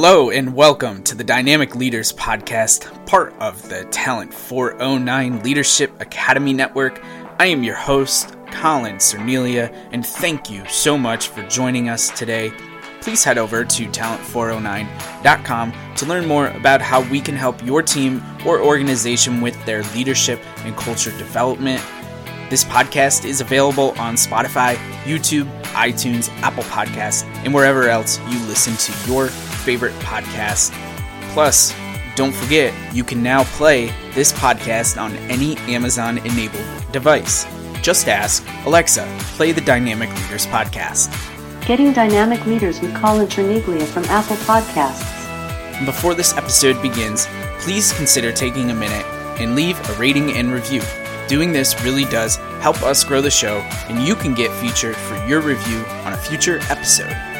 Hello, and welcome to the Dynamic Leaders Podcast, part of the Talent 409 Leadership Academy Network. I am your host, Colin Cernelia, and thank you so much for joining us today. Please head over to talent409.com to learn more about how we can help your team or organization with their leadership and culture development. This podcast is available on Spotify, YouTube, iTunes, Apple Podcasts, and wherever else you listen to your favorite podcasts. Plus, don't forget, you can now play this podcast on any Amazon enabled device. Just ask Alexa, play the Dynamic Leaders podcast. Getting Dynamic Leaders with Colin Cherniglia from Apple Podcasts. Before this episode begins, please consider taking a minute and leave a rating and review. Doing this really does help us grow the show, and you can get featured for your review on a future episode.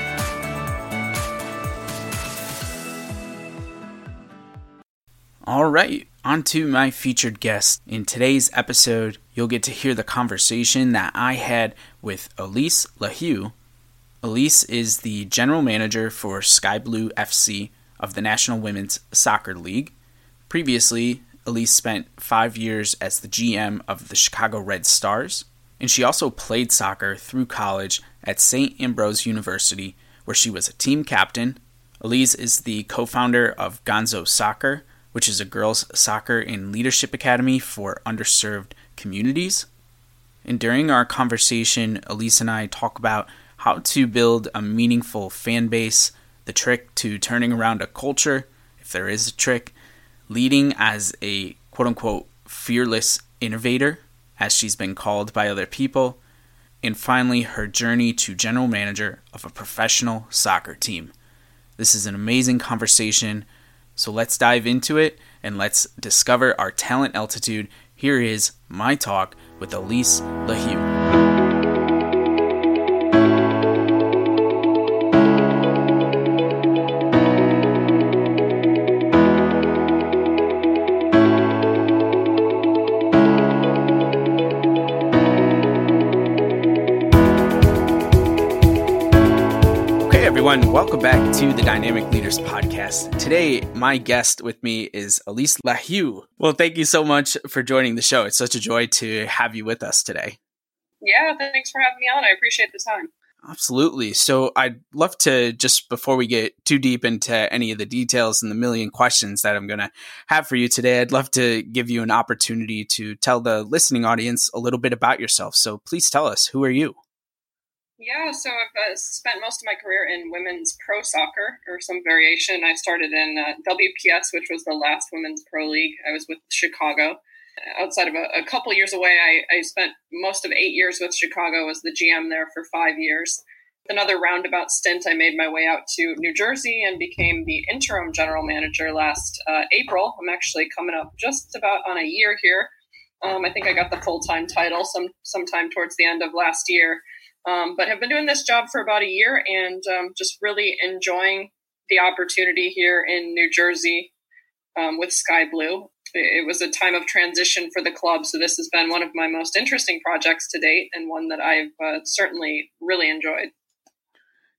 All right, on to my featured guest. In today's episode, you'll get to hear the conversation that I had with Alyse LaHue. Alyse is the general manager for Sky Blue FC of the National Women's Soccer League. Previously, Alyse spent five years as the GM of the Chicago Red Stars, and she also played soccer through college at St. Ambrose University, where she was a team captain. Alyse is the co founder of Gonzo Soccer, which is a girls' soccer and leadership academy for underserved communities. And during our conversation, Alyse and I talk about how to build a meaningful fan base, the trick to turning around a culture, if there is a trick, leading as a quote unquote fearless innovator, as she's been called by other people, and finally her journey to general manager of a professional soccer team. This is an amazing conversation so let's dive into it and let's discover our talent altitude. Here is my talk with Alyse LaHue. Everyone. Welcome back to the Dynamic Leaders Podcast. Today, my guest with me is Alyse LaHue. Well, thank you so much for joining the show. It's such a joy to have you with us today. Yeah, thanks for having me on. I appreciate the time. Absolutely. So, I'd love to just before we get too deep into any of the details and the million questions that I'm going to have for you today, I'd love to give you an opportunity to tell the listening audience a little bit about yourself. So, please tell us who are you? Yeah, so I've uh, spent most of my career in women's pro soccer or some variation. I started in uh, WPS, which was the last women's pro league. I was with Chicago. Outside of a, a couple years away, I, I, spent most of eight years with Chicago as the GM there for five years. Another roundabout stint, I made my way out to New Jersey and became the interim general manager last uh, April. I'm actually coming up just about on a year here. Um, I think I got the full time title some sometime towards the end of last year. Um, but have been doing this job for about a year and um, just really enjoying the opportunity here in New Jersey um, with Sky Blue. It was a time of transition for the club, so this has been one of my most interesting projects to date and one that I've uh, certainly really enjoyed.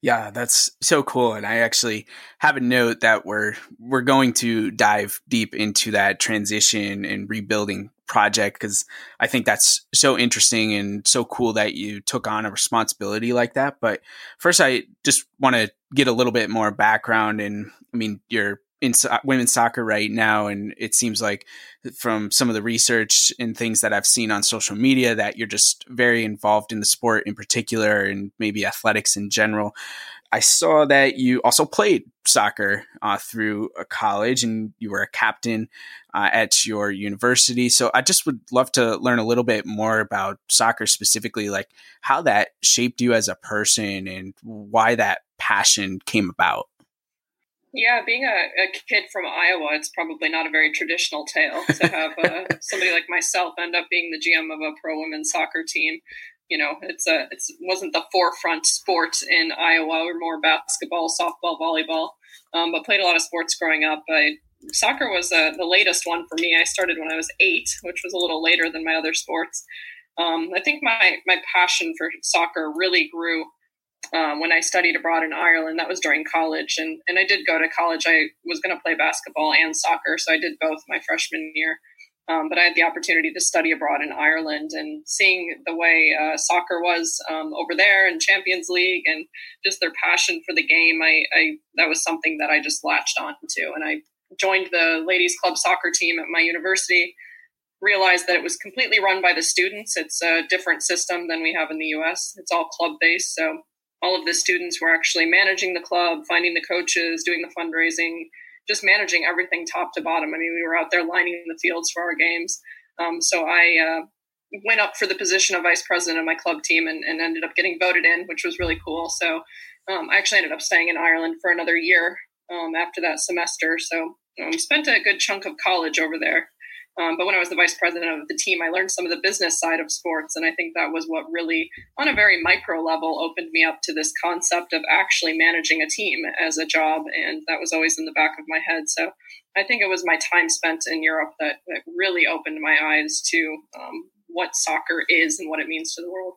Yeah, that's so cool. And I actually have a note that we're we're going to dive deep into that transition and rebuilding project because I think that's so interesting and so cool that you took on a responsibility like that. But first, I just want to get a little bit more background. And I mean, you're in so- women's soccer right now, and it seems like from some of the research and things that I've seen on social media that you're just very involved in the sport in particular and maybe athletics in general. I saw that you also played soccer uh, through college and you were a captain uh, at your university. So I just would love to learn a little bit more about soccer specifically, like how that shaped you as a person and why that passion came about. Yeah, being a, a kid from Iowa, it's probably not a very traditional tale to have uh, somebody like myself end up being the GM of a pro women's soccer team you know, it's a it wasn't the forefront sport in Iowa. We're more basketball, softball, volleyball, um, but played a lot of sports growing up. I, soccer was uh, the latest one for me. I started when I was eight, which was a little later than my other sports. Um, I think my my passion for soccer really grew um, when I studied abroad in Ireland. That was during college, and and I did go to college. I was going to play basketball and soccer, so I did both my freshman year. Um, but I had the opportunity to study abroad in Ireland and seeing the way uh, soccer was um, over there and Champions League and just their passion for the game. I, I, that was something that I just latched onto, and I joined the ladies club soccer team at my university. Realized that it was completely run by the students. It's a different system than we have in the U.S. It's all club based, so all of the students were actually managing the club, finding the coaches, doing the fundraising, just managing everything top to bottom. I mean, we were out there lining the fields for our games. Um, so I uh, went up for the position of vice president of my club team and, and ended up getting voted in, which was really cool. So um, I actually ended up staying in Ireland for another year um, after that semester. So um, spent a good chunk of college over there. Um, but when I was the vice president of the team, I learned some of the business side of sports. And I think that was what really, on a very micro level, opened me up to this concept of actually managing a team as a job. And that was always in the back of my head. So I think it was my time spent in Europe that, that really opened my eyes to um, what soccer is and what it means to the world.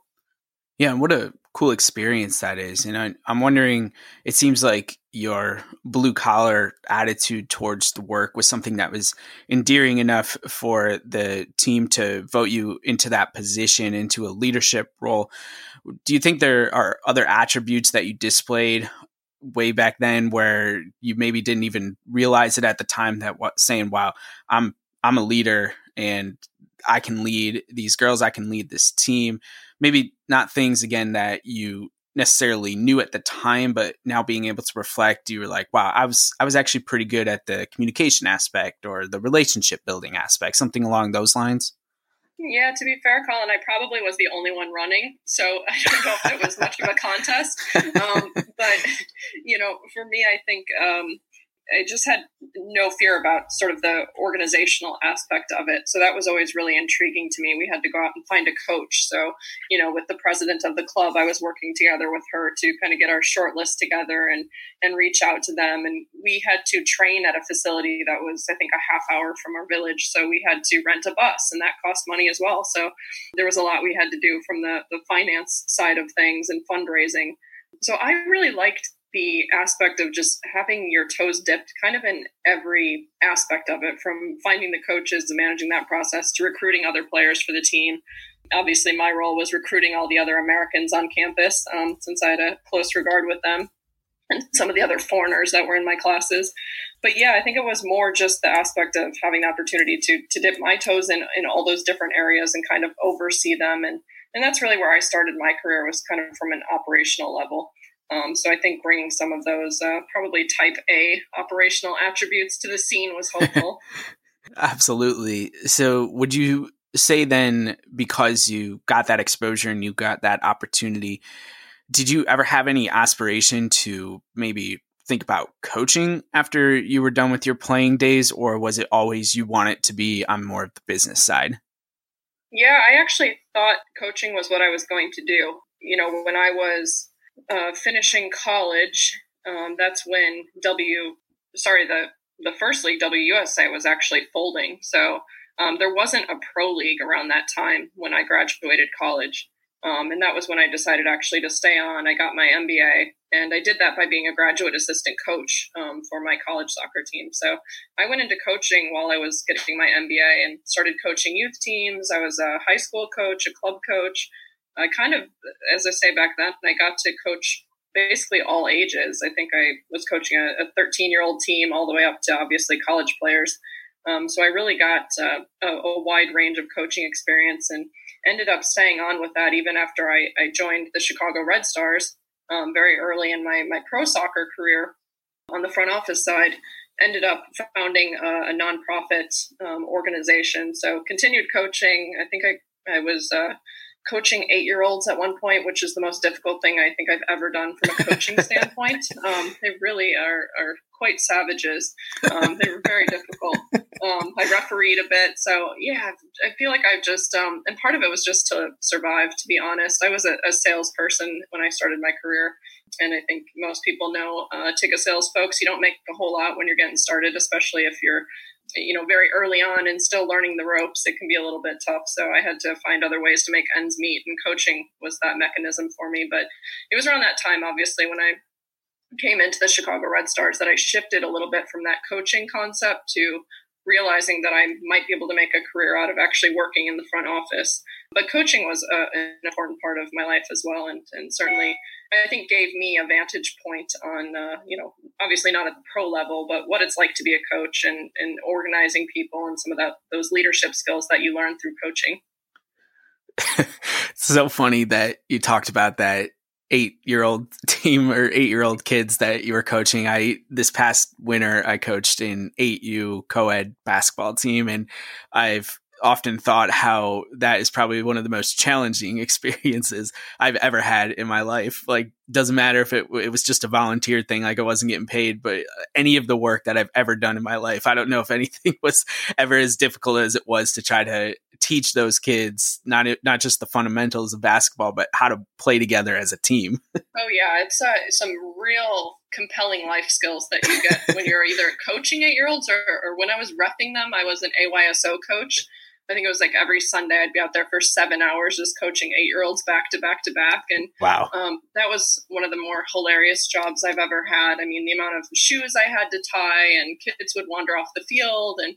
Yeah, and what a cool experience that is. And I, I'm wondering, it seems like your blue collar attitude towards the work was something that was endearing enough for the team to vote you into that position, into a leadership role. Do you think there are other attributes that you displayed way back then where you maybe didn't even realize it at the time that what saying, wow, I'm I'm a leader and I can lead these girls, I can lead this team. Maybe not things again that you necessarily knew at the time, but now being able to reflect, you were like, wow, I was I was actually pretty good at the communication aspect or the relationship building aspect, something along those lines. Yeah, to be fair, Colin, I probably was the only one running, so I don't know if it was much of a contest. Um, but you know, for me, I think um, I just had no fear about sort of the organizational aspect of it. So that was always really intriguing to me. We had to go out and find a coach. So, you know, with the president of the club, I was working together with her to kind of get our short list together and and reach out to them. And we had to train at a facility that was, I think, a half hour from our village. So we had to rent a bus, and that cost money as well. So there was a lot we had to do from the the finance side of things and fundraising. So I really liked the aspect of just having your toes dipped kind of in every aspect of it from finding the coaches to managing that process to recruiting other players for the team. Obviously my role was recruiting all the other americans on campus um, since i had a close regard with them and some of the other foreigners that were in my classes. But yeah i think it was more just the aspect of having the opportunity to to dip my toes in in all those different areas and kind of oversee them. And and that's really where i started my career was kind of from an operational level um, so I think bringing some of those uh, probably type A operational attributes to the scene was helpful. Absolutely. So would you say then because you got that exposure and you got that opportunity, did you ever have any aspiration to maybe think about coaching after you were done with your playing days or was it always you want it to be on more of the business side? Yeah, I actually thought coaching was what I was going to do. You know, when I was uh, finishing college, um, that's when W, sorry, the the first league WUSA was actually folding. So um, there wasn't a pro league around that time when I graduated college. Um, and that was when I decided actually to stay on. I got my MBA, and I did that by being a graduate assistant coach um, for my college soccer team. So I went into coaching while I was getting my MBA and started coaching youth teams. I was a high school coach, a club coach, I kind of, as I say back then, I got to coach basically all ages. I think I was coaching a 13 year old team all the way up to obviously college players. Um, so I really got uh, a, a, wide range of coaching experience and ended up staying on with that even after I, I joined the Chicago Red Stars um, very early in my, my pro soccer career on the front office side. Ended up founding a, a nonprofit um, organization. So continued coaching. I think I, I was uh, coaching eight year olds at one point, which is the most difficult thing I think I've ever done from a coaching standpoint. Um, they really are, are quite savages. Um, they were very difficult. Um, I refereed a bit. So, yeah, I feel like I've just, um, and part of it was just to survive, to be honest. I was a, a salesperson when I started my career. And I think most people know uh, ticket sales folks, you don't make a whole lot when you're getting started, especially if you're you know, very early on and still learning the ropes, it can be a little bit tough. So I had to find other ways to make ends meet, and coaching was that mechanism for me. But it was around that time, obviously, when I came into the Chicago Red Stars that I shifted a little bit from that coaching concept to realizing that I might be able to make a career out of actually working in the front office. But coaching was a, an important part of my life as well, and, and certainly I think gave me a vantage point on, uh, you know, obviously not at the pro level, but what it's like to be a coach and, and organizing people and some of that those leadership skills that you learn through coaching. so funny that you talked about that eight year old team or eight year old kids that you were coaching. I this past winter I coached in eight U co ed basketball team and I've often thought how that is probably one of the most challenging experiences I've ever had in my life. Like, doesn't matter if it, it was just a volunteer thing, like I wasn't getting paid, but any of the work that I've ever done in my life, I don't know if anything was ever as difficult as it was to try to teach those kids not not just the fundamentals of basketball, but how to play together as a team. oh yeah, it's uh, some real compelling life skills that you get when you're either coaching eight year olds or, or when I was refing them. I was an AYSO coach I think it was like every Sunday I'd be out there for seven hours just coaching eight year olds back to back to back. And wow, um, that was one of the more hilarious jobs I've ever had. I mean, the amount of shoes I had to tie, and kids would wander off the field, and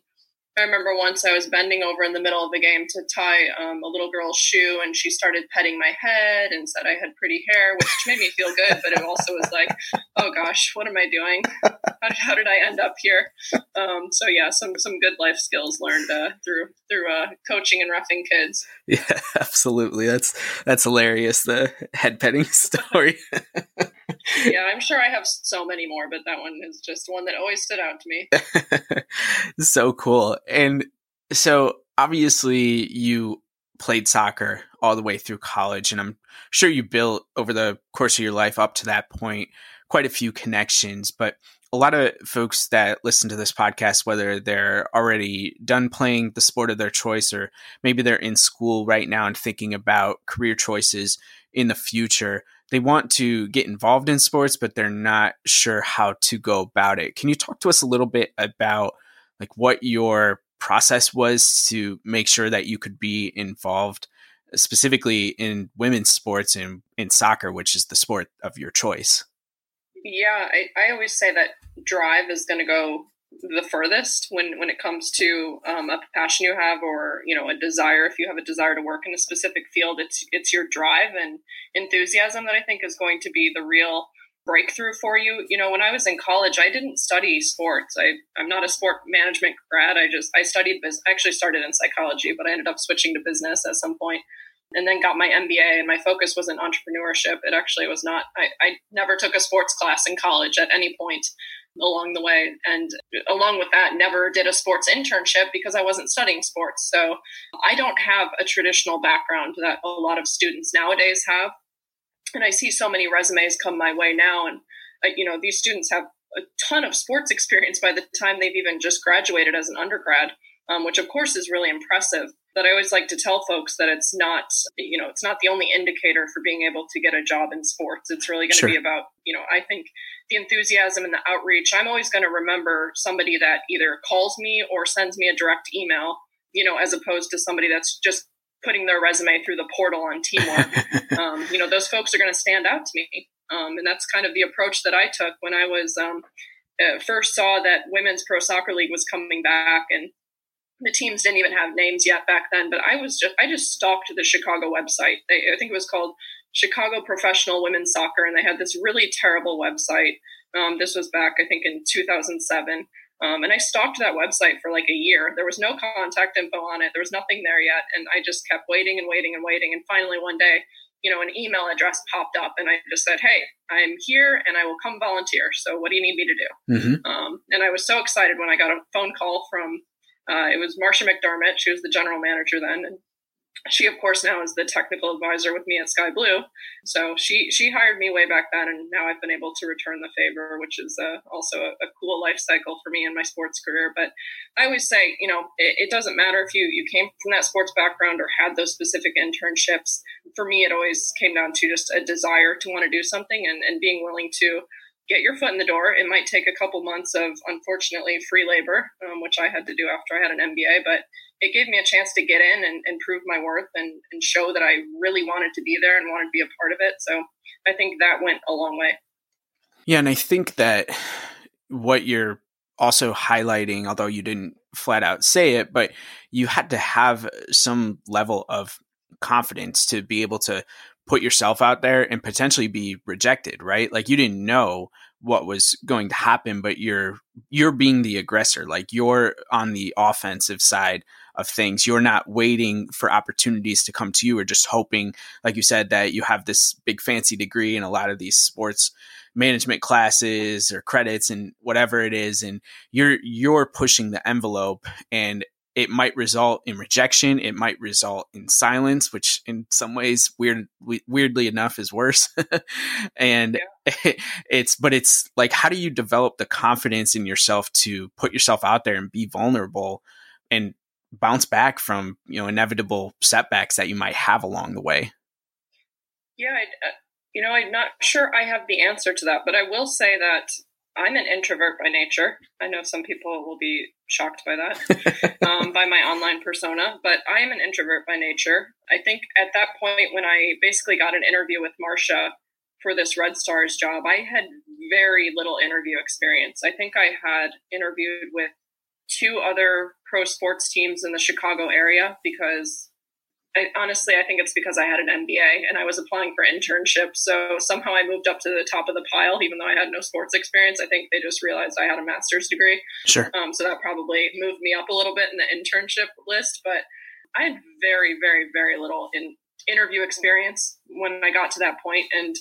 I remember once I was bending over in the middle of the game to tie um, a little girl's shoe, and she started petting my head and said I had pretty hair, which made me feel good. But it also was like, oh gosh, what am I doing? How did, how did I end up here? Um, so yeah, some some good life skills learned uh, through through uh, coaching and roughing kids. Yeah, absolutely. That's that's hilarious. The head petting story. yeah, I'm sure I have so many more, but that one is just one that always stood out to me. so cool. And so obviously you played soccer all the way through college and I'm sure you built over the course of your life up to that point quite a few connections, but a lot of folks that listen to this podcast, whether they're already done playing the sport of their choice or maybe they're in school right now and thinking about career choices in the future, they want to get involved in sports, but they're not sure how to go about it. Can you talk to us a little bit about like what your process was to make sure that you could be involved specifically in women's sports and in soccer, which is the sport of your choice? Yeah, I, I always say that drive is going to go the furthest when when it comes to um, a passion you have or you know a desire. If you have a desire to work in a specific field it's it's your drive and enthusiasm that i think is going to be the real breakthrough for you. You know when i was in college i didn't study sports. I i'm not a sport management grad. I just i studied business I actually started in psychology but i ended up switching to business at some point and then got my MBA. And my focus was in entrepreneurship. It actually was not, I, I never took a sports class in college at any point along the way. And along with that, never did a sports internship because I wasn't studying sports. So I don't have a traditional background that a lot of students nowadays have. And I see so many resumes come my way now. And, uh, you know, these students have a ton of sports experience by the time they've even just graduated as an undergrad, um, which of course is really impressive. But I always like to tell folks that it's not, you know, it's not the only indicator for being able to get a job in sports. It's really going to sure. be about, you know, I think the enthusiasm and the outreach. I'm always going to remember somebody that either calls me or sends me a direct email, you know, as opposed to somebody that's just putting their resume through the portal on Teamwork. um, you know, those folks are going to stand out to me. Um, and that's kind of the approach that I took when I was um, uh, first saw that Women's Pro Soccer League was coming back and the teams didn't even have names yet back then, but I was just I just stalked the Chicago website. They, I think it was called Chicago Professional Women's Soccer, and they had this really terrible website. Um, this was back I think in 2007. Um, and I stalked that website for like a year. There was no contact info on it. There was nothing there yet. And I just kept waiting and waiting and waiting. And finally, one day, you know, an email address popped up and I just said, Hey, I'm here and I will come volunteer. So what do you need me to do? Mm-hmm. Um, and I was so excited when I got a phone call from uh, it was Marcia McDermott. She was the general manager then, and she, of course, now is the technical advisor with me at Sky Blue. So she she hired me way back then, and now I've been able to return the favor, which is uh, also a, a, cool life cycle for me in my sports career. But I always say, you know, it, it, doesn't matter if you you came from that sports background or had those specific internships. For me, it always came down to just a desire to want to do something and, and being willing to get your foot in the door. It might take a couple months of, unfortunately, free labor, um, which I had to do after I had an MBA, but it gave me a chance to get in and, and prove my worth and, and show that I really wanted to be there and wanted to be a part of it. So I think that went a long way. Yeah, and I think that what you're also highlighting, although you didn't flat out say it, but you had to have some level of confidence to be able to put yourself out there and potentially be rejected, right? Like you didn't know what was going to happen, but you're you're being the aggressor. Like you're on the offensive side of things. You're not waiting for opportunities to come to you or just hoping, like you said, that you have this big fancy degree in a lot of these sports management classes or credits and whatever it is and you're you're pushing the envelope and it might result in rejection it might result in silence which in some ways weird weirdly enough is worse and yeah. it's but it's like how do you develop the confidence in yourself to put yourself out there and be vulnerable and bounce back from you know inevitable setbacks that you might have along the way yeah I, uh, you know i'm not sure i have the answer to that but i will say that i'm an introvert by nature. I know some people will be shocked by that um, by my online persona but i am an introvert by nature. I think at that point when i basically got an interview with marcia for this red stars job i had very little interview experience. I think i had interviewed with two other pro sports teams in the Chicago area because I, honestly, I think it's because I had an MBA and I was applying for internships. So somehow I moved up to the top of the pile, even though I had no sports experience. I think they just realized I had a master's degree. Sure. Um, so that probably moved me up a little bit in the internship list. But I had very, very, very little in interview experience when I got to that point. And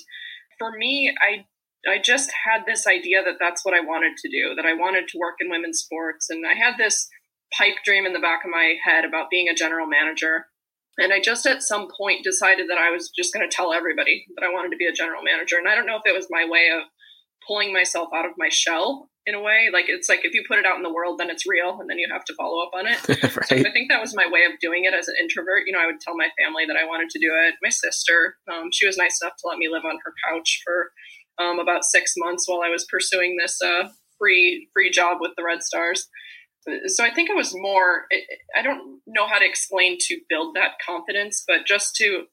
for me, I I just had this idea that that's what I wanted to do, that I wanted to work in women's sports. And I had this pipe dream in the back of my head about being a general manager. And I just at some point decided that I was just going to tell everybody that I wanted to be a general manager. And I don't know if it was my way of pulling myself out of my shell in a way. Like it's like if you put it out in the world, then it's real, and then you have to follow up on it. right. So I think that was my way of doing it as an introvert. You know, I would tell my family that I wanted to do it. My sister, um, she was nice enough to let me live on her couch for um, about six months while I was pursuing this uh, free free job with the Red Stars. So I think it was more. I don't know how to explain to build that confidence, but just to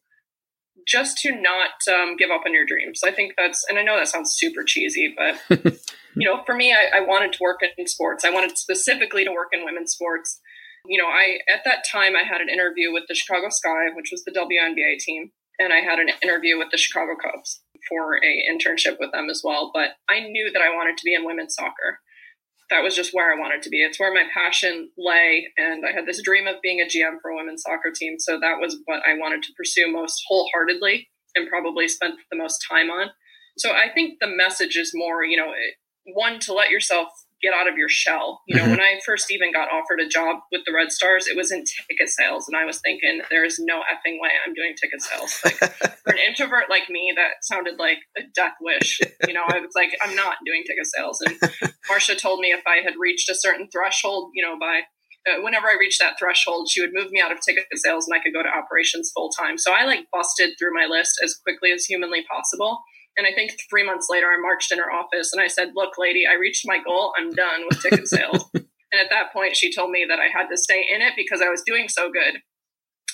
just to not um, give up on your dreams. I think that's, and I know that sounds super cheesy, but you know, for me, I, I wanted to work in sports. I wanted specifically to work in women's sports. You know, I at that time I had an interview with the Chicago Sky, which was the WNBA team, and I had an interview with the Chicago Cubs for a internship with them as well. But I knew that I wanted to be in women's soccer. That was just where I wanted to be. It's where my passion lay, and I had this dream of being a GM for a women's soccer team. So that was what I wanted to pursue most wholeheartedly, and probably spent the most time on. So I think the message is more, you know, one to let yourself get out of your shell. You know, mm-hmm. when I first even got offered a job with the Red Stars, it was in ticket sales, and I was thinking, there is no effing way I'm doing ticket sales. Like for an introvert like me, that sounded like a death wish. You know, I was like, I'm not doing ticket sales. And Marcia told me if I had reached a certain threshold, you know, by uh, whenever I reached that threshold, she would move me out of ticket sales and I could go to operations full time. So I like busted through my list as quickly as humanly possible. And I think three months later, I marched in her office and I said, Look, lady, I reached my goal. I'm done with ticket sales. and at that point, she told me that I had to stay in it because I was doing so good.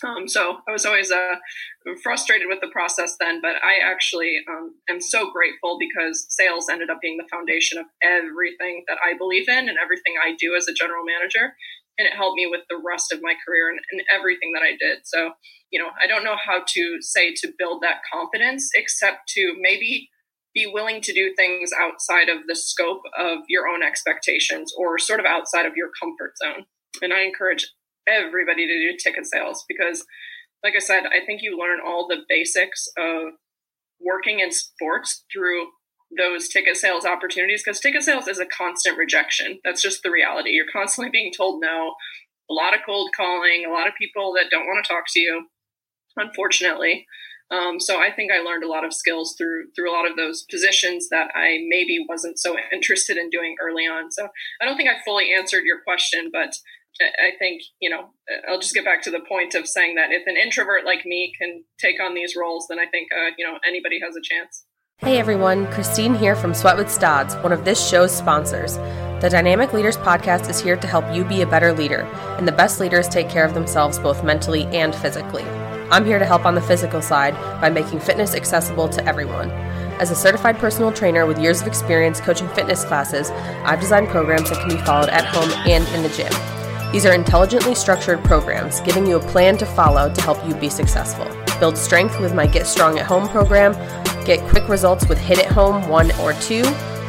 Um, so I was always uh, frustrated with the process then, but I actually um, am so grateful because sales ended up being the foundation of everything that I believe in and everything I do as a general manager and it helped me with the rest of my career and, and, everything that I did. So, you know, I don't know how to say to build that confidence except to maybe be willing to do things outside of the scope of your own expectations or sort of outside of your comfort zone. And I encourage everybody to do ticket sales because, like I said, I think you learn all the basics of working in sports through those ticket sales opportunities because ticket sales is a constant rejection. That's just the reality. You're constantly being told no, a lot of cold calling, a lot of people that don't want to talk to you, unfortunately. Um, so I think I learned a lot of skills through through a lot of those positions that I maybe wasn't so interested in doing early on. So I don't think I fully answered your question, but I think you know I'll just get back to the point of saying that if an introvert like me can take on these roles, then I think uh, you know anybody has a chance. Hey everyone, Christine here from Sweat with Stodds, one of this show's sponsors. The Dynamic Leaders Podcast is here to help you be a better leader, and the best leaders take care of themselves both mentally and physically. I'm here to help on the physical side by making fitness accessible to everyone. As a certified personal trainer with years of experience coaching fitness classes, I've designed programs that can be followed at home and in the gym. These are intelligently structured programs, giving you a plan to follow to help you be successful. Build strength with my Get Strong at Home program Get quick results with Hit It Home 1 or 2,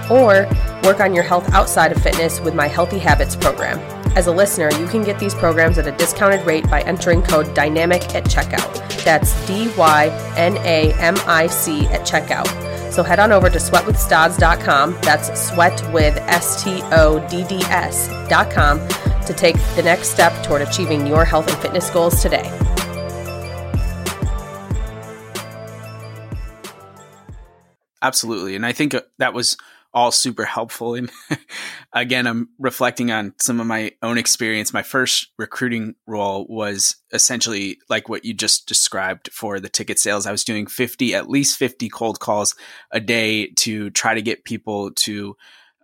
or work on your health outside of fitness with my Healthy Habits program. As a listener, you can get these programs at a discounted rate by entering code DYNAMIC at checkout. That's D Y N A M I C at checkout. So head on over to sweatwithstodds.com, that's sweat with S T O D D S.com, to take the next step toward achieving your health and fitness goals today. Absolutely. And I think uh, that was all super helpful. And again, I'm reflecting on some of my own experience. My first recruiting role was essentially like what you just described for the ticket sales. I was doing 50, at least 50 cold calls a day to try to get people to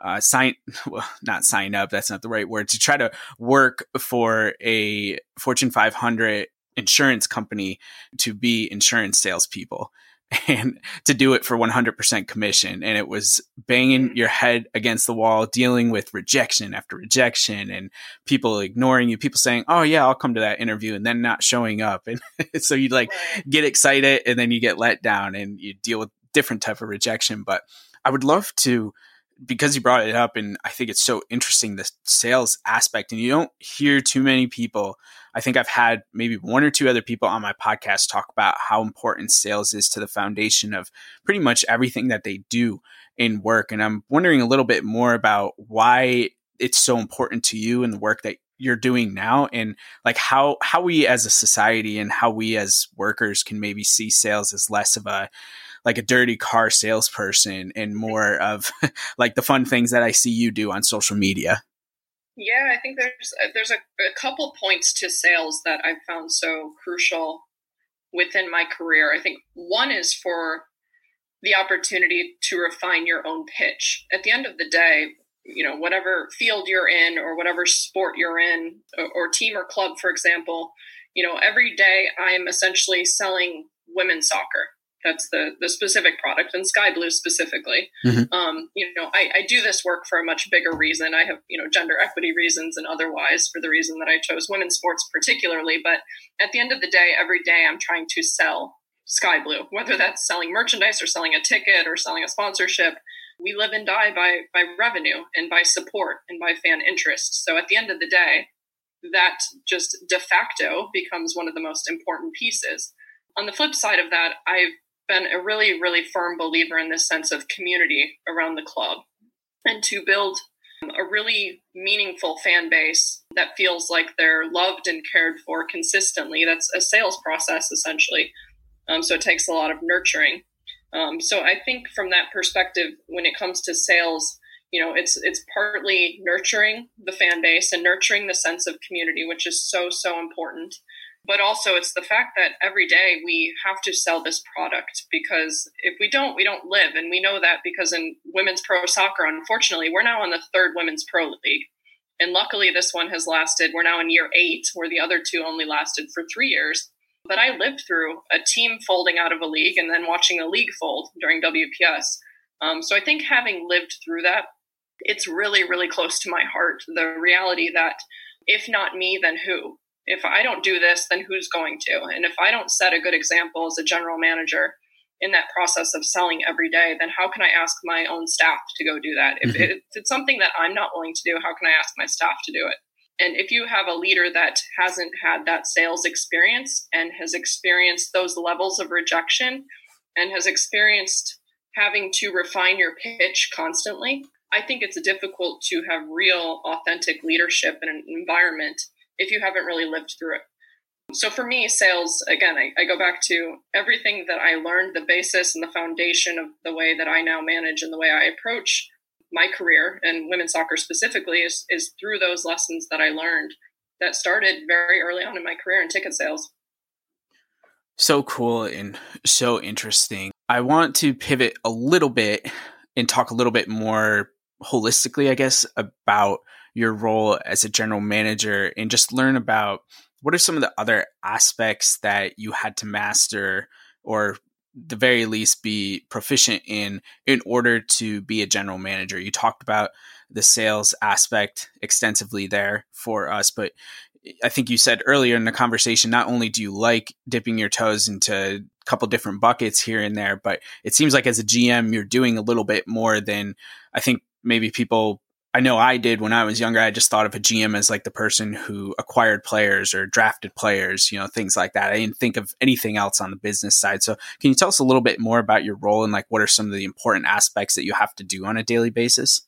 uh, sign, well, not sign up. That's not the right word. To try to work for a Fortune 500 insurance company to be insurance salespeople and to do it for 100% commission. And it was banging mm-hmm. your head against the wall, dealing with rejection after rejection and people ignoring you, people saying, Oh, yeah, I'll come to that interview and then not showing up. And so you like get excited and then you get let down and you deal with different type of rejection. But I would love to because you brought it up and I think it's so interesting the sales aspect and you don't hear too many people I think I've had maybe one or two other people on my podcast talk about how important sales is to the foundation of pretty much everything that they do in work and I'm wondering a little bit more about why it's so important to you in the work that you're doing now and like how how we as a society and how we as workers can maybe see sales as less of a like a dirty car salesperson and more of like the fun things that I see you do on social media. Yeah, I think there's uh, there's a, a couple points to sales that I've found so crucial within my career. I think one is for the opportunity to refine your own pitch. At the end of the day, you know, whatever field you're in or whatever sport you're in or, or team or club, for example, you know, every day I'm essentially selling women's soccer that's the the specific product and sky blue specifically. Mm-hmm. um, you know I, I, do this work for a much bigger reason. I have you know gender equity reasons and otherwise for the reason that i chose women's sports particularly but at the end of the day every day i'm trying to sell sky blue whether that's selling merchandise or selling a ticket or selling a sponsorship. We live and die by by revenue and by support and by fan interest. So at the end of the day that just de facto becomes one of the most important pieces. On the flip side of that, I've been a really, really firm believer in this sense of community around the club and to build a really meaningful fan base that feels like they're loved and cared for consistently. That's a sales process essentially. Um, so it takes a lot of nurturing. Um, so I think from that perspective, when it comes to sales, you know, it's it's partly nurturing the fan base and nurturing the sense of community, which is so so important but also it's the fact that every day we have to sell this product because if we don't we don't live. And we know that because in women's pro soccer unfortunately we're now on the third women's pro league. And luckily this one has lasted we're now in year eight where the other two only lasted for three years. But i lived through a team folding out of a league and then watching a league fold during wps um, so i think having lived through that it's really really close to my heart. The reality that if not me then who if I don't do this, then who's going to? And if I don't set a good example as a general manager in that process of selling every day, then how can I ask my own staff to go do that? If, mm-hmm. if it's something that I'm not willing to do, how can I ask my staff to do it? And if you have a leader that hasn't had that sales experience and has experienced those levels of rejection and has experienced having to refine your pitch constantly, I think it's difficult to have real, authentic leadership in an environment if you haven't really lived through it. So for me, sales, again, I, I, go back to everything that I learned, the basis and the foundation of the way that I now manage and the way I approach my career and women's soccer specifically is, is through those lessons that I learned that started very early on in my career in ticket sales. So cool and so interesting. I want to pivot a little bit and talk a little bit more holistically, I guess, about your role as a general manager and just learn about what are some of the other aspects that you had to master or the very least be proficient in in order to be a general manager? You talked about the sales aspect extensively there for us but i think you said earlier in the conversation not only do you like dipping your toes into a couple different buckets here and there but it seems like as a gm you're doing a little bit more than i think maybe people I know I did when I was younger. I just thought of a GM as like the person who acquired players or drafted players, you know, things like that. I didn't think of anything else on the business side. So, can you tell us a little bit more about your role and like what are some of the important aspects that you have to do on a daily basis?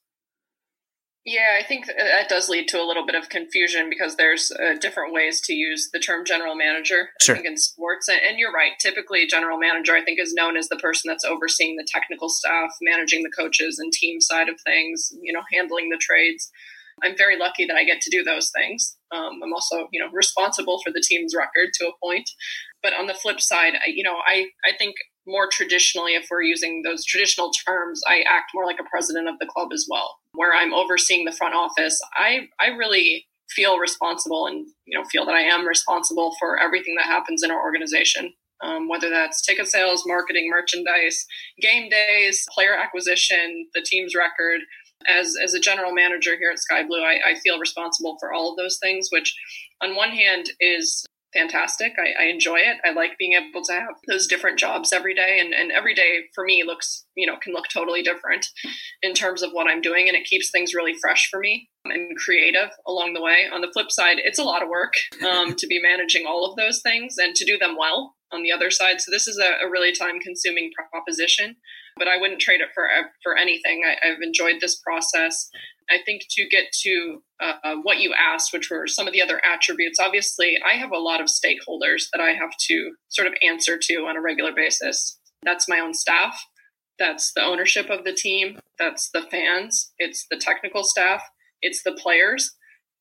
Yeah, I think that does lead to a little bit of confusion because there's uh, different ways to use the term general manager. Sure. I think in sports, and you're right. Typically, general manager I think is known as the person that's overseeing the technical staff, managing the coaches and team side of things. You know, handling the trades. I'm very lucky that I get to do those things. Um, I'm also, you know, responsible for the team's record to a point. But on the flip side, I, you know, I I think more traditionally, if we're using those traditional terms, I act more like a president of the club as well, where I'm overseeing the front office. I, I really feel responsible and you know feel that I am responsible for everything that happens in our organization. Um, whether that's ticket sales, marketing, merchandise, game days, player acquisition, the team's record. As, as a general manager here at Sky Blue, I, I feel responsible for all of those things, which on one hand is fantastic. I, I, enjoy it. I like being able to have those different jobs every day. And, and every day for me looks, you know, can look totally different in terms of what I'm doing. And it keeps things really fresh for me and creative along the way. On the flip side, it's a lot of work um, to be managing all of those things and to do them well on the other side. So this is a, a really time consuming proposition, but I wouldn't trade it for, for anything. I, I've enjoyed this process. I think to get to uh, what you asked, which were some of the other attributes, obviously, I have a lot of stakeholders that I have to sort of answer to on a regular basis. That's my own staff, that's the ownership of the team, that's the fans, it's the technical staff, it's the players.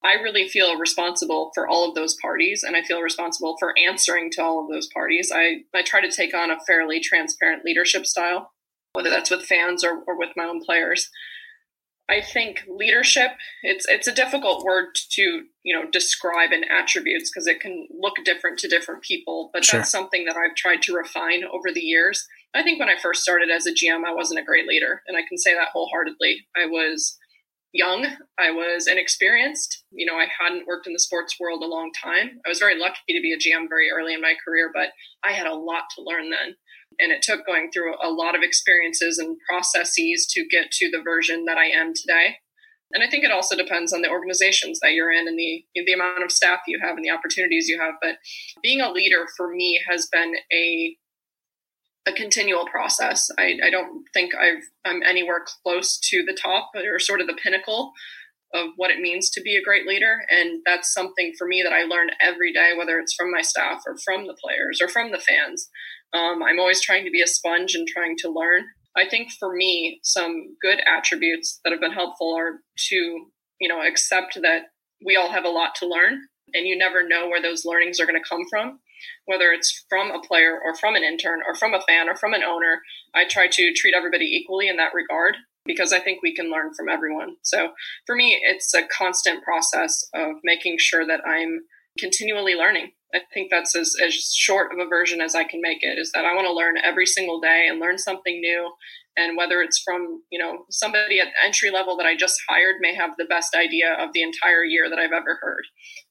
I really feel responsible for all of those parties, and I feel responsible for answering to all of those parties. I, I try to take on a fairly transparent leadership style, whether that's with fans or, or with my own players. I think leadership it's it's a difficult word to you know describe in attributes because it can look different to different people but sure. that's something that I've tried to refine over the years. I think when I first started as a GM I wasn't a great leader and I can say that wholeheartedly. I was young, I was inexperienced, you know, I hadn't worked in the sports world a long time. I was very lucky to be a GM very early in my career but I had a lot to learn then and it took going through a lot of experiences and processes to get to the version that I am today. And I think it also depends on the organizations that you're in and the the amount of staff you have and the opportunities you have. But being a leader for me has been a a continual process. I, I don't think I've, I'm anywhere close to the top or sort of the pinnacle of what it means to be a great leader. And that's something for me that I learn every day, whether it's from my staff or from the players or from the fans. Um, I'm always trying to be a sponge and trying to learn. I think for me, some good attributes that have been helpful are to, you know, accept that we all have a lot to learn and you never know where those learnings are going to come from whether it's from a player or from an intern or from a fan or from an owner i try to treat everybody equally in that regard because i think we can learn from everyone so for me it's a constant process of making sure that i'm continually learning I think that's as, as short of a version as I can make it is that I want to learn every single day and learn something new. And whether it's from, you know, somebody at entry level that I just hired may have the best idea of the entire year that I've ever heard.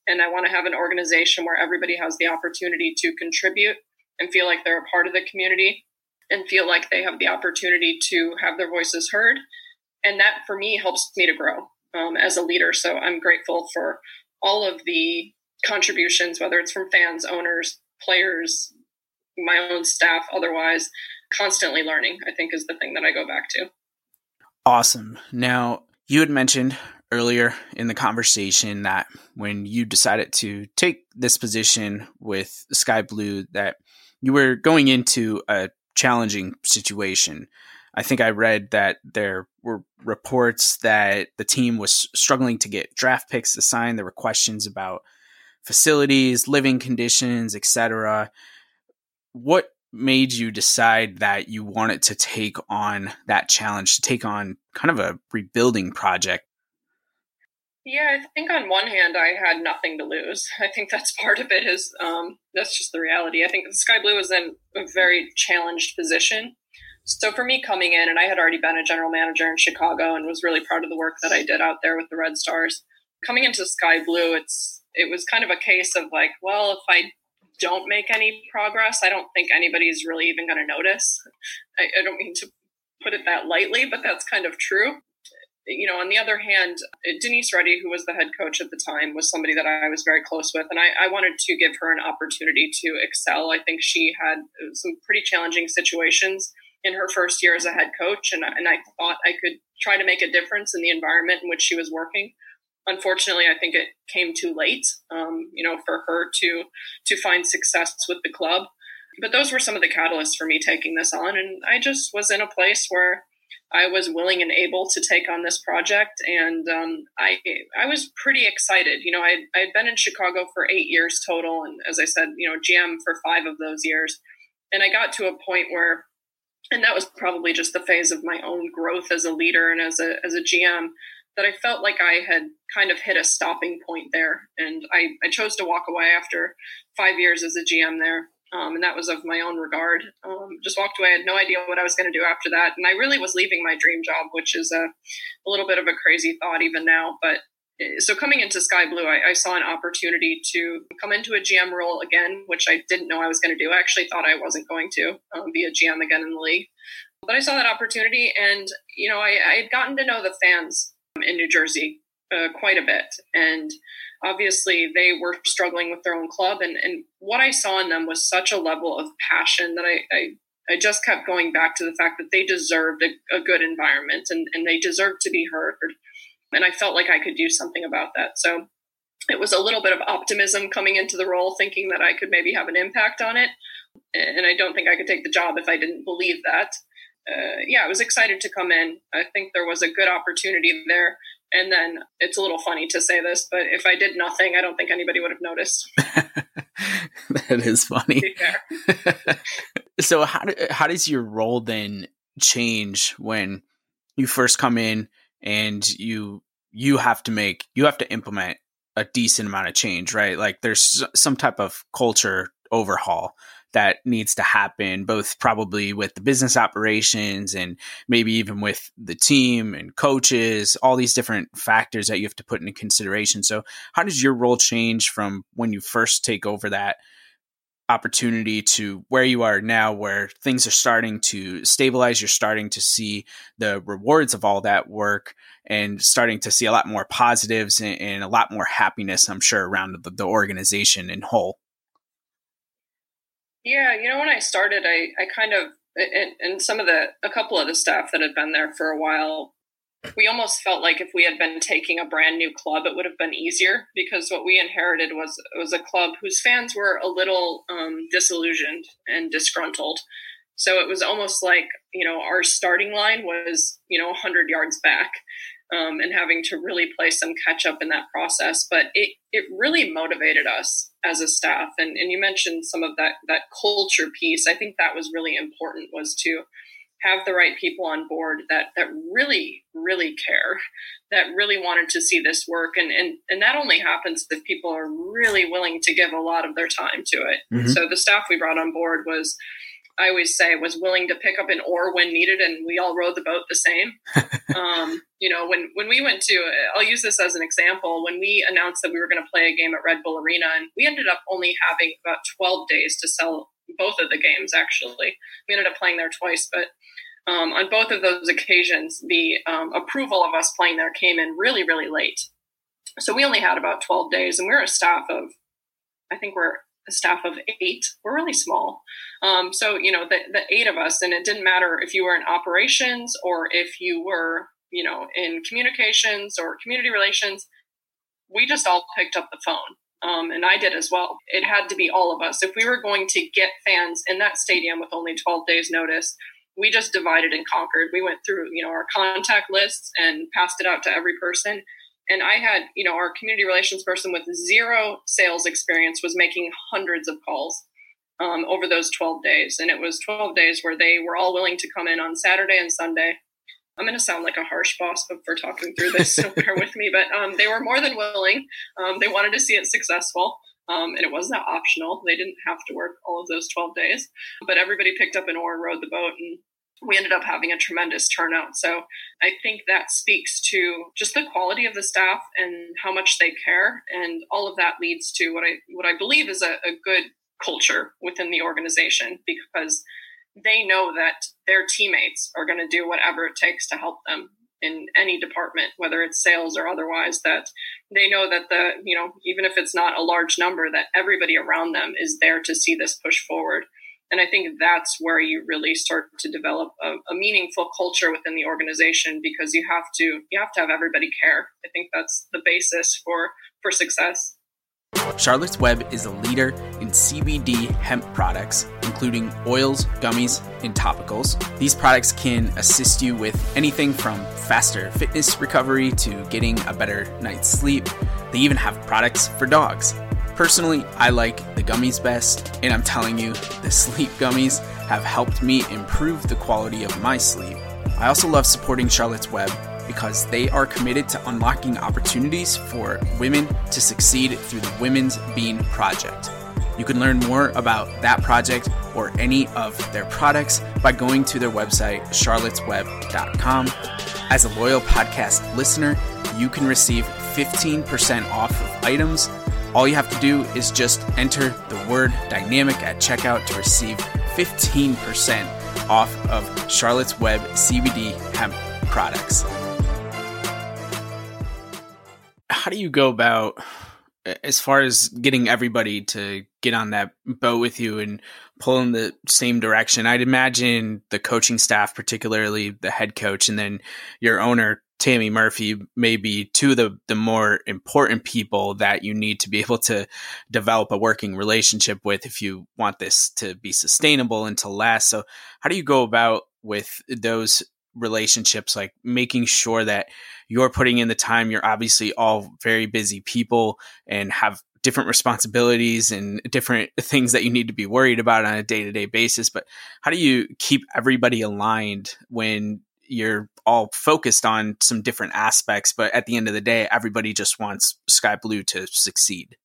And I want to have an organization where everybody has the opportunity to contribute and feel like they're a part of the community and feel like they have the opportunity to have their voices heard. And that for me helps me to grow um, as a leader. So I'm grateful for all of the contributions, whether it's from fans, owners, players, my own staff, otherwise, constantly learning, I think is the thing that I go back to. Awesome. Now, you had mentioned earlier in the conversation that when you decided to take this position with Sky Blue, that you were going into a challenging situation. I think I read that there were reports that the team was struggling to get draft picks assigned. There were questions about facilities, living conditions, etc. What made you decide that you wanted to take on that challenge, to take on kind of a rebuilding project? Yeah, I think on one hand, I had nothing to lose. I think that's part of it. Is um, that's just the reality. I think Sky Blue was in a very challenged position. So for me coming in, and I had already been a general manager in Chicago and was really proud of the work that I did out there with the Red Stars. Coming into Sky Blue, it's it was kind of a case of like, well, if I don't make any progress, I don't think anybody's really even going to notice. I, I don't mean to put it that lightly, but that's kind of true you know, on the other hand, Denise Reddy, who was the head coach at the time, was somebody that I was very close with, and I, I, wanted to give her an opportunity to excel. I think she had some pretty challenging situations in her first year as a head coach, and, and I thought I could try to make a difference in the environment in which she was working. Unfortunately, I think it came too late, um, you know, for her to to find success with the club. But those were some of the catalysts for me taking this on, and I just was in a place where I was willing and able to take on this project, and um, I I was pretty excited. You know, I I had been in Chicago for eight years total, and as I said, you know, GM for five of those years, and I got to a point where, and that was probably just the phase of my own growth as a leader and as a as a GM that I felt like I had kind of hit a stopping point there, and I I chose to walk away after five years as a GM there um, and that was of my own regard. Um, just walked away, I had no idea what I was going to do after that, and I really was leaving my dream job, which is a, a little bit of a crazy thought even now. But eh, so coming into Sky Blue, I, I, saw an opportunity to come into a GM role again, which I didn't know I was going to do. I actually thought I wasn't going to um, be a GM again in the league, but I saw that opportunity, and you know, I, I had gotten to know the fans in New Jersey uh, quite a bit, and obviously they were struggling with their own club and, and what i saw in them was such a level of passion that i, I, I just kept going back to the fact that they deserved a, a, good environment and, and they deserved to be heard and i felt like i could do something about that so it was a little bit of optimism coming into the role thinking that i could maybe have an impact on it and i don't think i could take the job if i didn't believe that uh, yeah, I was excited to come in. I think there was a good opportunity there. And then it's a little funny to say this, but if I did nothing, I don't think anybody would have noticed. that is funny. so how do, how does your role then change when you first come in and you you have to make you have to implement a decent amount of change, right? Like there's some type of culture overhaul that needs to happen, both probably with the business operations and maybe even with the team and coaches, all these different factors that you have to put into consideration. So, how does your role change from when you first take over that opportunity to where you are now, where things are starting to stabilize? You're starting to see the rewards of all that work and starting to see a lot more positives and, and a lot more happiness, I'm sure, around the, the organization in whole. Yeah, you know, when I started, I, I kind of, and, some of the, a couple of the staff that had been there for a while, we almost felt like if we had been taking a brand new club, it would have been easier because what we inherited was was a club whose fans were a little um, disillusioned and disgruntled. So it was almost like you know our starting line was you know 100 yards back, um, and having to really play some catch up in that process. But it it really motivated us as a staff. And and you mentioned some of that that culture piece. I think that was really important was to have the right people on board that that really really care that really wanted to see this work and and and that only happens if people are really willing to give a lot of their time to it mm-hmm. so the staff we brought on board was I always say was willing to pick up an oar when needed, and we all rowed the boat the same. um, you know, when when we went to, I'll use this as an example. When we announced that we were going to play a game at Red Bull Arena, and we ended up only having about twelve days to sell both of the games. Actually, we ended up playing there twice, but um, on both of those occasions, the um, approval of us playing there came in really, really late. So we only had about twelve days, and we we're a staff of, I think we're a staff of eight. We're really small. Um, so, you know, the, the eight of us, and it didn't matter if you were in operations or if you were, you know, in communications or community relations, we just all picked up the phone. Um, and I did as well. It had to be all of us. If we were going to get fans in that stadium with only 12 days notice, we just divided and conquered. We went through, you know, our contact lists and passed it out to every person and I had, you know, our community relations person with zero sales experience was making hundreds of calls. um, over those 12 days. And it was 12 days where they were all willing to come in on Saturday and Sunday. I'm going to sound like a harsh boss for talking through this, so bear with me. But um, they were more than willing. Um, they wanted to see it successful. Um, and it wasn't optional. They didn't have to work all of those 12 days, but everybody picked up an oar and rowed the boat. And we ended up having a tremendous turnout. So I think that speaks to just the quality of the staff and how much they care, and all of that leads to what I what I believe is a, a good culture within the organization because they know that their teammates are going to do whatever it takes to help them in any department whether it's sales or otherwise that they know that the you know even if it's not a large number that everybody around them is there to see this push forward and I think that's where you really start to develop a, a, meaningful culture within the organization because you have to you have to have everybody care. I think that's the basis for for success. Charlotte's Web is a leader in CBD hemp products, including oils, gummies, and topicals. These products can assist you with anything from faster fitness recovery to getting a better night's sleep. They even have products for dogs. Personally, I like the gummies best, and I'm telling you, the sleep gummies have helped me improve the quality of my sleep. I also love supporting Charlotte's Web because they are committed to unlocking opportunities for women to succeed through the Women's Bean Project. You can learn more about that project or any of their products by going to their website, charlottesweb.com. As a loyal podcast listener, you can receive 15% off of items all you have to do is just enter the word dynamic at checkout to receive 15% off of Charlotte's Web CBD hemp products. How do you go about as far as getting everybody to get on that boat with you and pull in the same direction? I'd imagine the coaching staff, particularly the head coach, and then your owner Tammy Murphy may be two of the, the more important people that you need to be able to develop a working relationship with if you want this to be sustainable and to last. So, how do you go about with those relationships, like making sure that you're putting in the time? You're obviously all very busy people and have different responsibilities and different things that you need to be worried about on a day to day basis. But how do you keep everybody aligned when you're all focused on some different aspects, but at the end of the day, everybody just wants Sky Blue to succeed.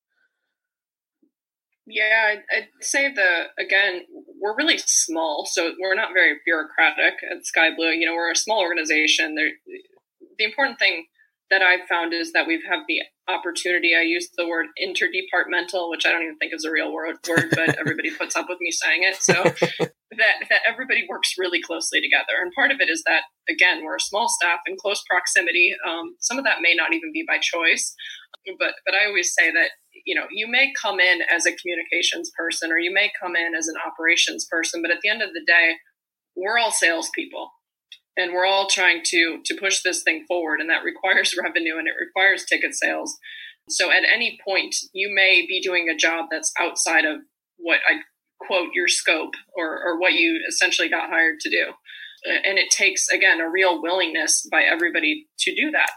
Yeah, I'd, say the again, we're really small, so we're not very bureaucratic at Sky Blue. You know, we're a small organization. There, the important thing that I've found is that we've have the opportunity. I use the word interdepartmental, which I don't even think is a real word, word but everybody puts up with me saying it. So that that everybody works really closely together, and part of it is that again we're a small staff in close proximity. Um, some of that may not even be by choice, but but I always say that you know you may come in as a communications person or you may come in as an operations person, but at the end of the day, we're all salespeople and we're all trying to to push this thing forward and that requires revenue and it requires ticket sales. So at any point you may be doing a job that's outside of what i quote your scope or, or what you essentially got hired to do. And it takes again a real willingness by everybody to do that.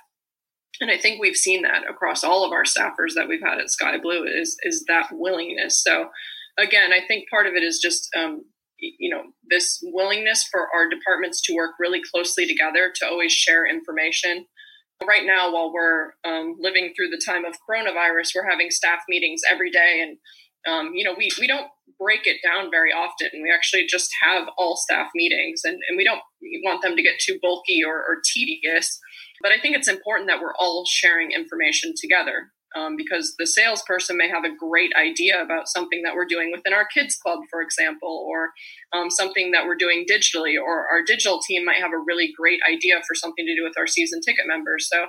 And i think we've seen that across all of our staffers that we've had at sky blue is is that willingness. So again i think part of it is just um, you know this willingness for our departments to work really closely together to always share information. Right now while we're um, living through the time of coronavirus we're having staff meetings every day and um, you know we, we don't break it down very often. We actually just have all staff meetings and, and we don't want them to get too bulky or, or tedious but i think it's important that we're all sharing information together um, because the salesperson may have a great idea about something that we're doing within our kids club, for example, or um, something that we're doing digitally, or our digital team might have a really great idea for something to do with our season ticket members. So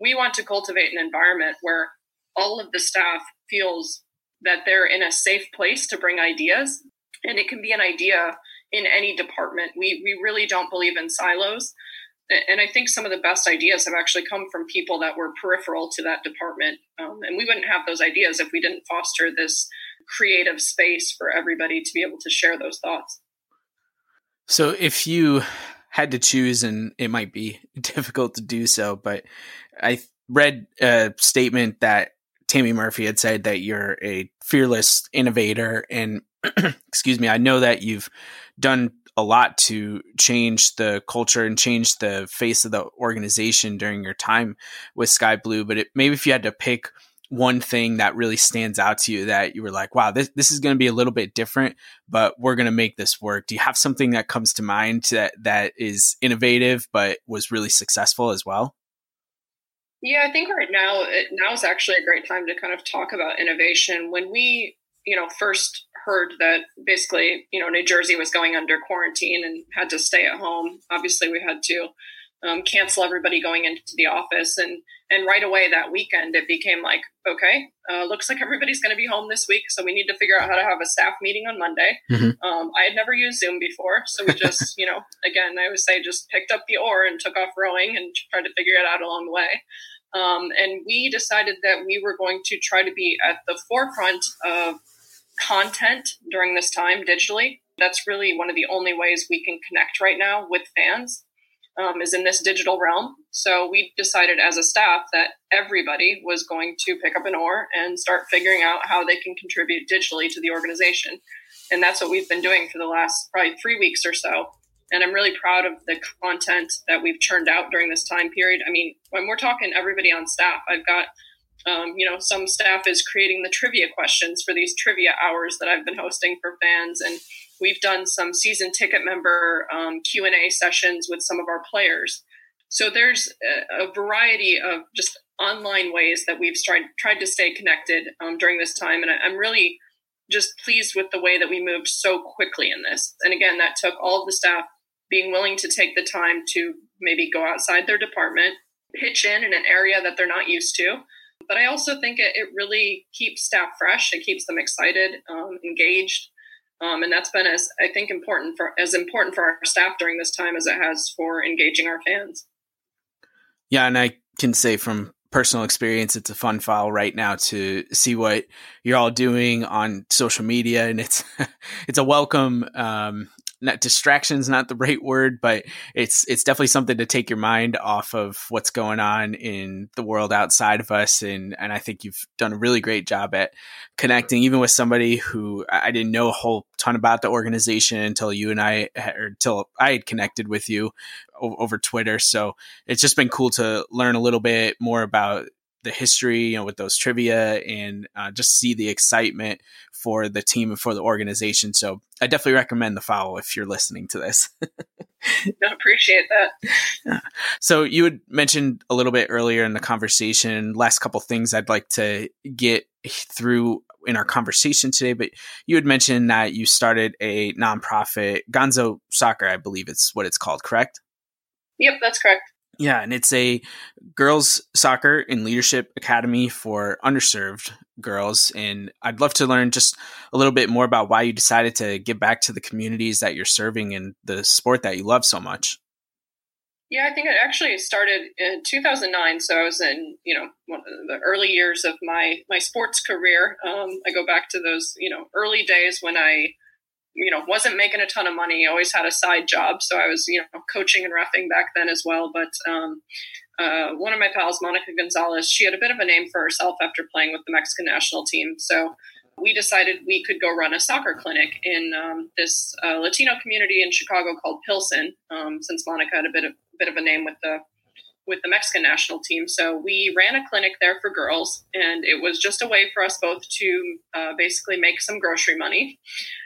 we want to cultivate an environment where all of the staff feels that they're in a safe place to bring ideas, and it can be an idea in any department. We we really don't believe in silos and I think some of the best ideas have actually come from people that were peripheral to that department. Um, and we wouldn't have those ideas if we didn't foster this creative space for everybody to be able to share those thoughts. So, if you had to choose, and it might be difficult to do so, but I read a statement that Tammy Murphy had said that you're a fearless innovator. And excuse me, I know that you've done a lot to change the culture and change the face of the organization during your time with Sky Blue. But it, maybe if you had to pick one thing that really stands out to you that you were like, wow, this, this is going to be a little bit different, but we're going to make this work. Do you have something that comes to mind that, that is innovative, but was really successful as well? Yeah, I think right now, it, now is actually a great time to kind of talk about innovation. When we, you know, first heard that basically, you know, New Jersey was going under quarantine and had to stay at home. Obviously, we had to um, cancel everybody going into the office, and and right away that weekend it became like, okay, uh, looks like everybody's going to be home this week, so we need to figure out how to have a staff meeting on Monday. Mm-hmm. Um, I had never used Zoom before, so we just, you know, again, I would say just picked up the oar and took off rowing and tried to figure it out along the way. Um, and we decided that we were going to try to be at the forefront of content during this time digitally. That's really one of the only ways we can connect right now with fans um, is in this digital realm. So we decided as a staff that everybody was going to pick up an oar and start figuring out how they can contribute digitally to the organization. And that's what we've been doing for the last probably three weeks or so. And I'm really proud of the content that we've churned out during this time period. I mean, when we're talking everybody on staff, I've got um, you know, some staff is creating the trivia questions for these trivia hours that I've been hosting for fans, and we've done some season ticket member um, Q and A sessions with some of our players. So there's a, variety of just online ways that we've tried tried to stay connected um, during this time, and I, I'm really just pleased with the way that we moved so quickly in this. And again, that took all of the staff being willing to take the time to maybe go outside their department, pitch in in an area that they're not used to but I also think it, it really keeps staff fresh. It keeps them excited, um, engaged. Um, and that's been as I think important for as important for our staff during this time as it has for engaging our fans. Yeah, and I can say from personal experience, it's a fun file right now to see what you're all doing on social media, and it's it's a welcome um, not distractions not the right word but it's it's definitely something to take your mind off of what's going on in the world outside of us. And and I think you've done a really great job at connecting even with somebody who I didn't know a whole ton about the organization until you and I eh, or until I had connected with you over Twitter. So it's just been cool to learn a little bit more about the history, you know, with those trivia and uh, just see the excitement for the team and for the organization. So I definitely recommend the follow if you're listening to this. I appreciate that. So you had mentioned a little bit earlier in the conversation, last couple things I'd like to get through in our conversation today, but you had mentioned that you started a nonprofit, Gonzo Soccer, I believe it's what it's called, correct? Yep, that's correct. Yeah, and it's a girls soccer and leadership academy for underserved girls. And I'd love to learn just a little bit more about why you decided to give back to the communities that you're serving and the sport that you love so much. Yeah, I think it actually started in 2009. So I was in, you know, one of the early years of my my sports career. Um, I go back to those, you know, early days when I you know wasn't making a ton of money always had a side job so i was you know coaching and roughing back then as well but um, uh, one of my pals monica gonzalez she had a bit of a name for herself after playing with the mexican national team so we decided we could go run a soccer clinic in um, this uh, latino community in chicago called pilsen um, since monica had a bit of, bit of a name with the with the Mexican national team. So we ran a clinic there for girls, and it was just a way for us both to uh, basically make some grocery money.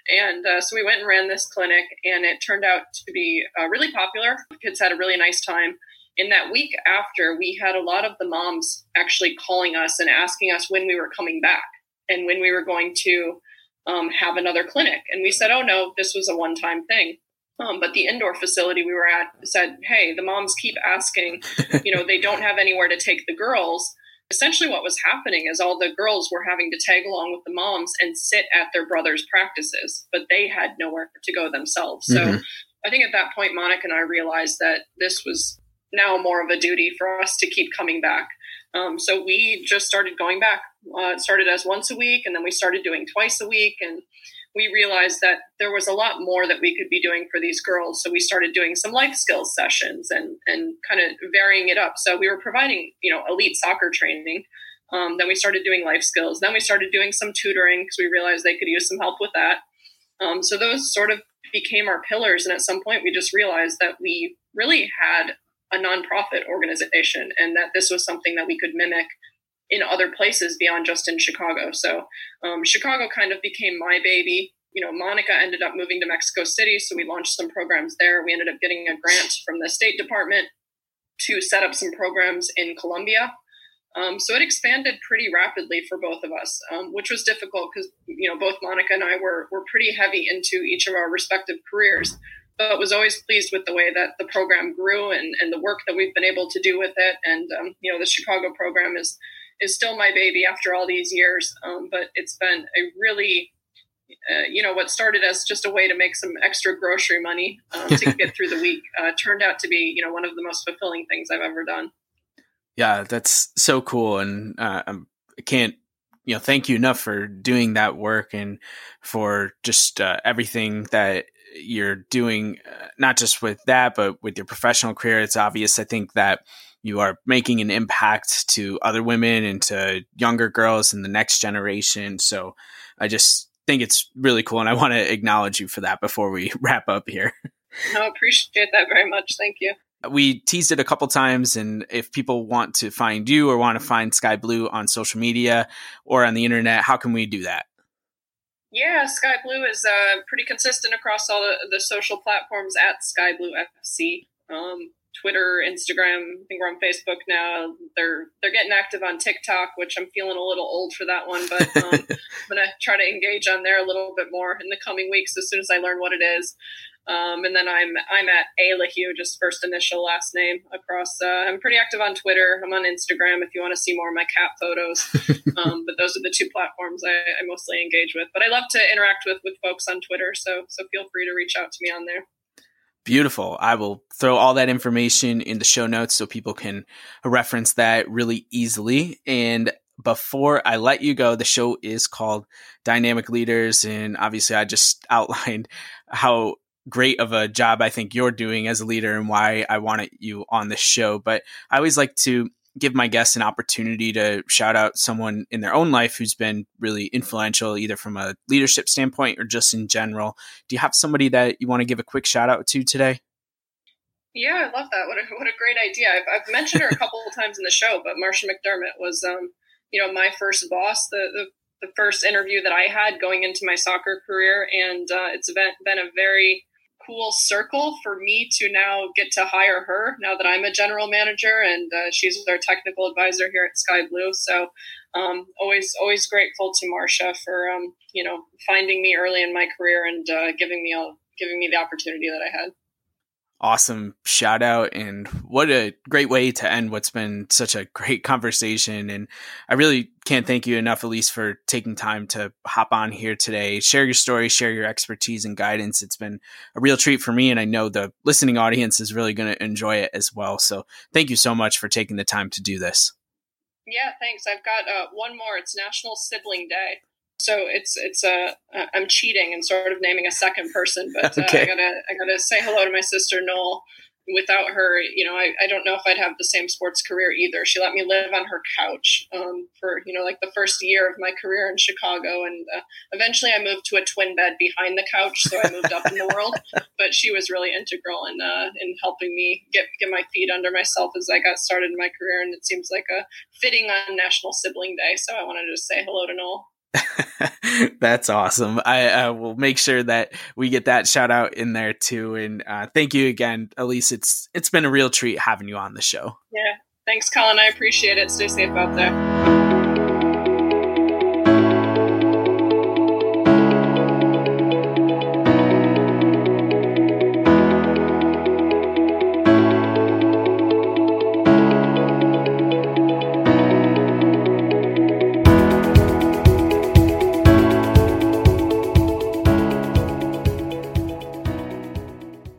And uh, so we went and ran this clinic, and it turned out to be uh, really popular. kids had a really nice time. In that week after, we had a lot of the moms actually calling us and asking us when we were coming back and when we were going to um, have another clinic. And we said, oh no, this was a one time thing. Um, but the indoor facility we were at said, hey, the moms keep asking, you know, they don't have anywhere to take the girls. Essentially, what was happening is all the girls were having to tag along with the moms and sit at their brothers' practices, but they had nowhere to go themselves. So mm-hmm. I think at that point, Monica and I realized that this was now more of a duty for us to keep coming back. Um, so we just started going back. Uh, it started as once a week, and then we started doing twice a week. And we realized that there was a lot more that we could be doing for these girls. So we started doing some life skills sessions and and kind of varying it up. So we were providing you know elite soccer training. Um, then we started doing life skills. Then we started doing some tutoring because we realized they could use some help with that. Um, so those sort of became our pillars. And at some point, we just realized that we really had a nonprofit organization and that this was something that we could mimic in other places beyond just in Chicago. So um, Chicago kind of became my baby. You know, Monica ended up moving to Mexico City, so we launched some programs there. We ended up getting a grant from the State Department to set up some programs in Colombia. Um, so it expanded pretty rapidly for both of us, um, which was difficult because you know both Monica and I were were pretty heavy into each of our respective careers, but was always pleased with the way that the program grew and, and the work that we've been able to do with it. And um, you know the Chicago program is is still my baby after all these years, um, but it's been a really uh, you know what started as just a way to make some extra grocery money um, to get through the week uh, turned out to be you know one of the most fulfilling things I've ever done. Yeah, that's so cool, and uh, I can't you know thank you enough for doing that work and for just uh, everything that you're doing, uh, not just with that, but with your professional career. It's obvious. I think that you are making an impact to other women and to younger girls and the next generation. So I just think it's really cool, and I want to acknowledge you for that before we wrap up here. I appreciate that very much. Thank you we teased it a couple times and if people want to find you or want to find sky blue on social media or on the internet how can we do that yeah sky blue is uh, pretty consistent across all the, the, social platforms at sky blue fc um, twitter instagram i think we're on facebook now they're they're getting active on tiktok which i'm feeling a little old for that one but um, i'm gonna try to engage on there a little bit more in the coming weeks as soon as i learn what it is um, and then I'm I'm at A LaHue, just first initial last name across. Uh, I'm pretty active on Twitter. I'm on Instagram if you want to see more of my cat photos. um, but those are the two platforms I, I, mostly engage with. But I love to interact with with folks on Twitter, so so feel free to reach out to me on there. Beautiful. I will throw all that information in the show notes so people can reference that really easily. And before I let you go, the show is called Dynamic Leaders. And obviously, I just outlined how great of a job I think you're doing as a leader and why I wanted you on the show. But I always like to give my guests an opportunity to shout out someone in their own life who's been really influential, either from a leadership standpoint or just in general. Do you have somebody that you want to give a quick shout out to today? Yeah, I love that. What a, what a great idea. I've, I've mentioned her a couple of times in the show, but Marcia McDermott was, um, you know, my first boss, the, the, the, first interview that I had going into my soccer career. And uh, it's been, been a very cool circle for me to now get to hire her now that I'm a general manager and uh, she's our technical advisor here at Sky Blue. So um, always always grateful to Marcia for um, you know finding me early in my career and uh, giving me a, giving me the opportunity that I had awesome shout out and what a great way to end what's been such a great conversation. And i really can't thank you enough Alyse for taking time to hop on here today. Share your story share your expertise and guidance. It's been a real treat for me and i know the listening audience is really going to enjoy it as well. So thank you so much for taking the time to do this. Yeah thanks. I've got uh, one more. It's national sibling day so it's it's a uh, I'm cheating and sort of naming a second person, but uh, okay. I gotta I gotta say hello to my sister Noel. Without her, you know, I, I don't know if I'd have the same sports career either. She let me live on her couch um, for you know like the first year of my career in Chicago, and uh, eventually I moved to a twin bed behind the couch, so I moved up in the world. But she was really integral in uh, in helping me get get my feet under myself as I got started in my career, and it seems like a fitting on National Sibling Day. So I wanted to say hello to Noel. That's awesome. I, will make sure that we get that shout out in there too. And uh, thank you again, Alyse. It's it's been a real treat having you on the show. Yeah, thanks, Colin. I appreciate it. Stay safe out there.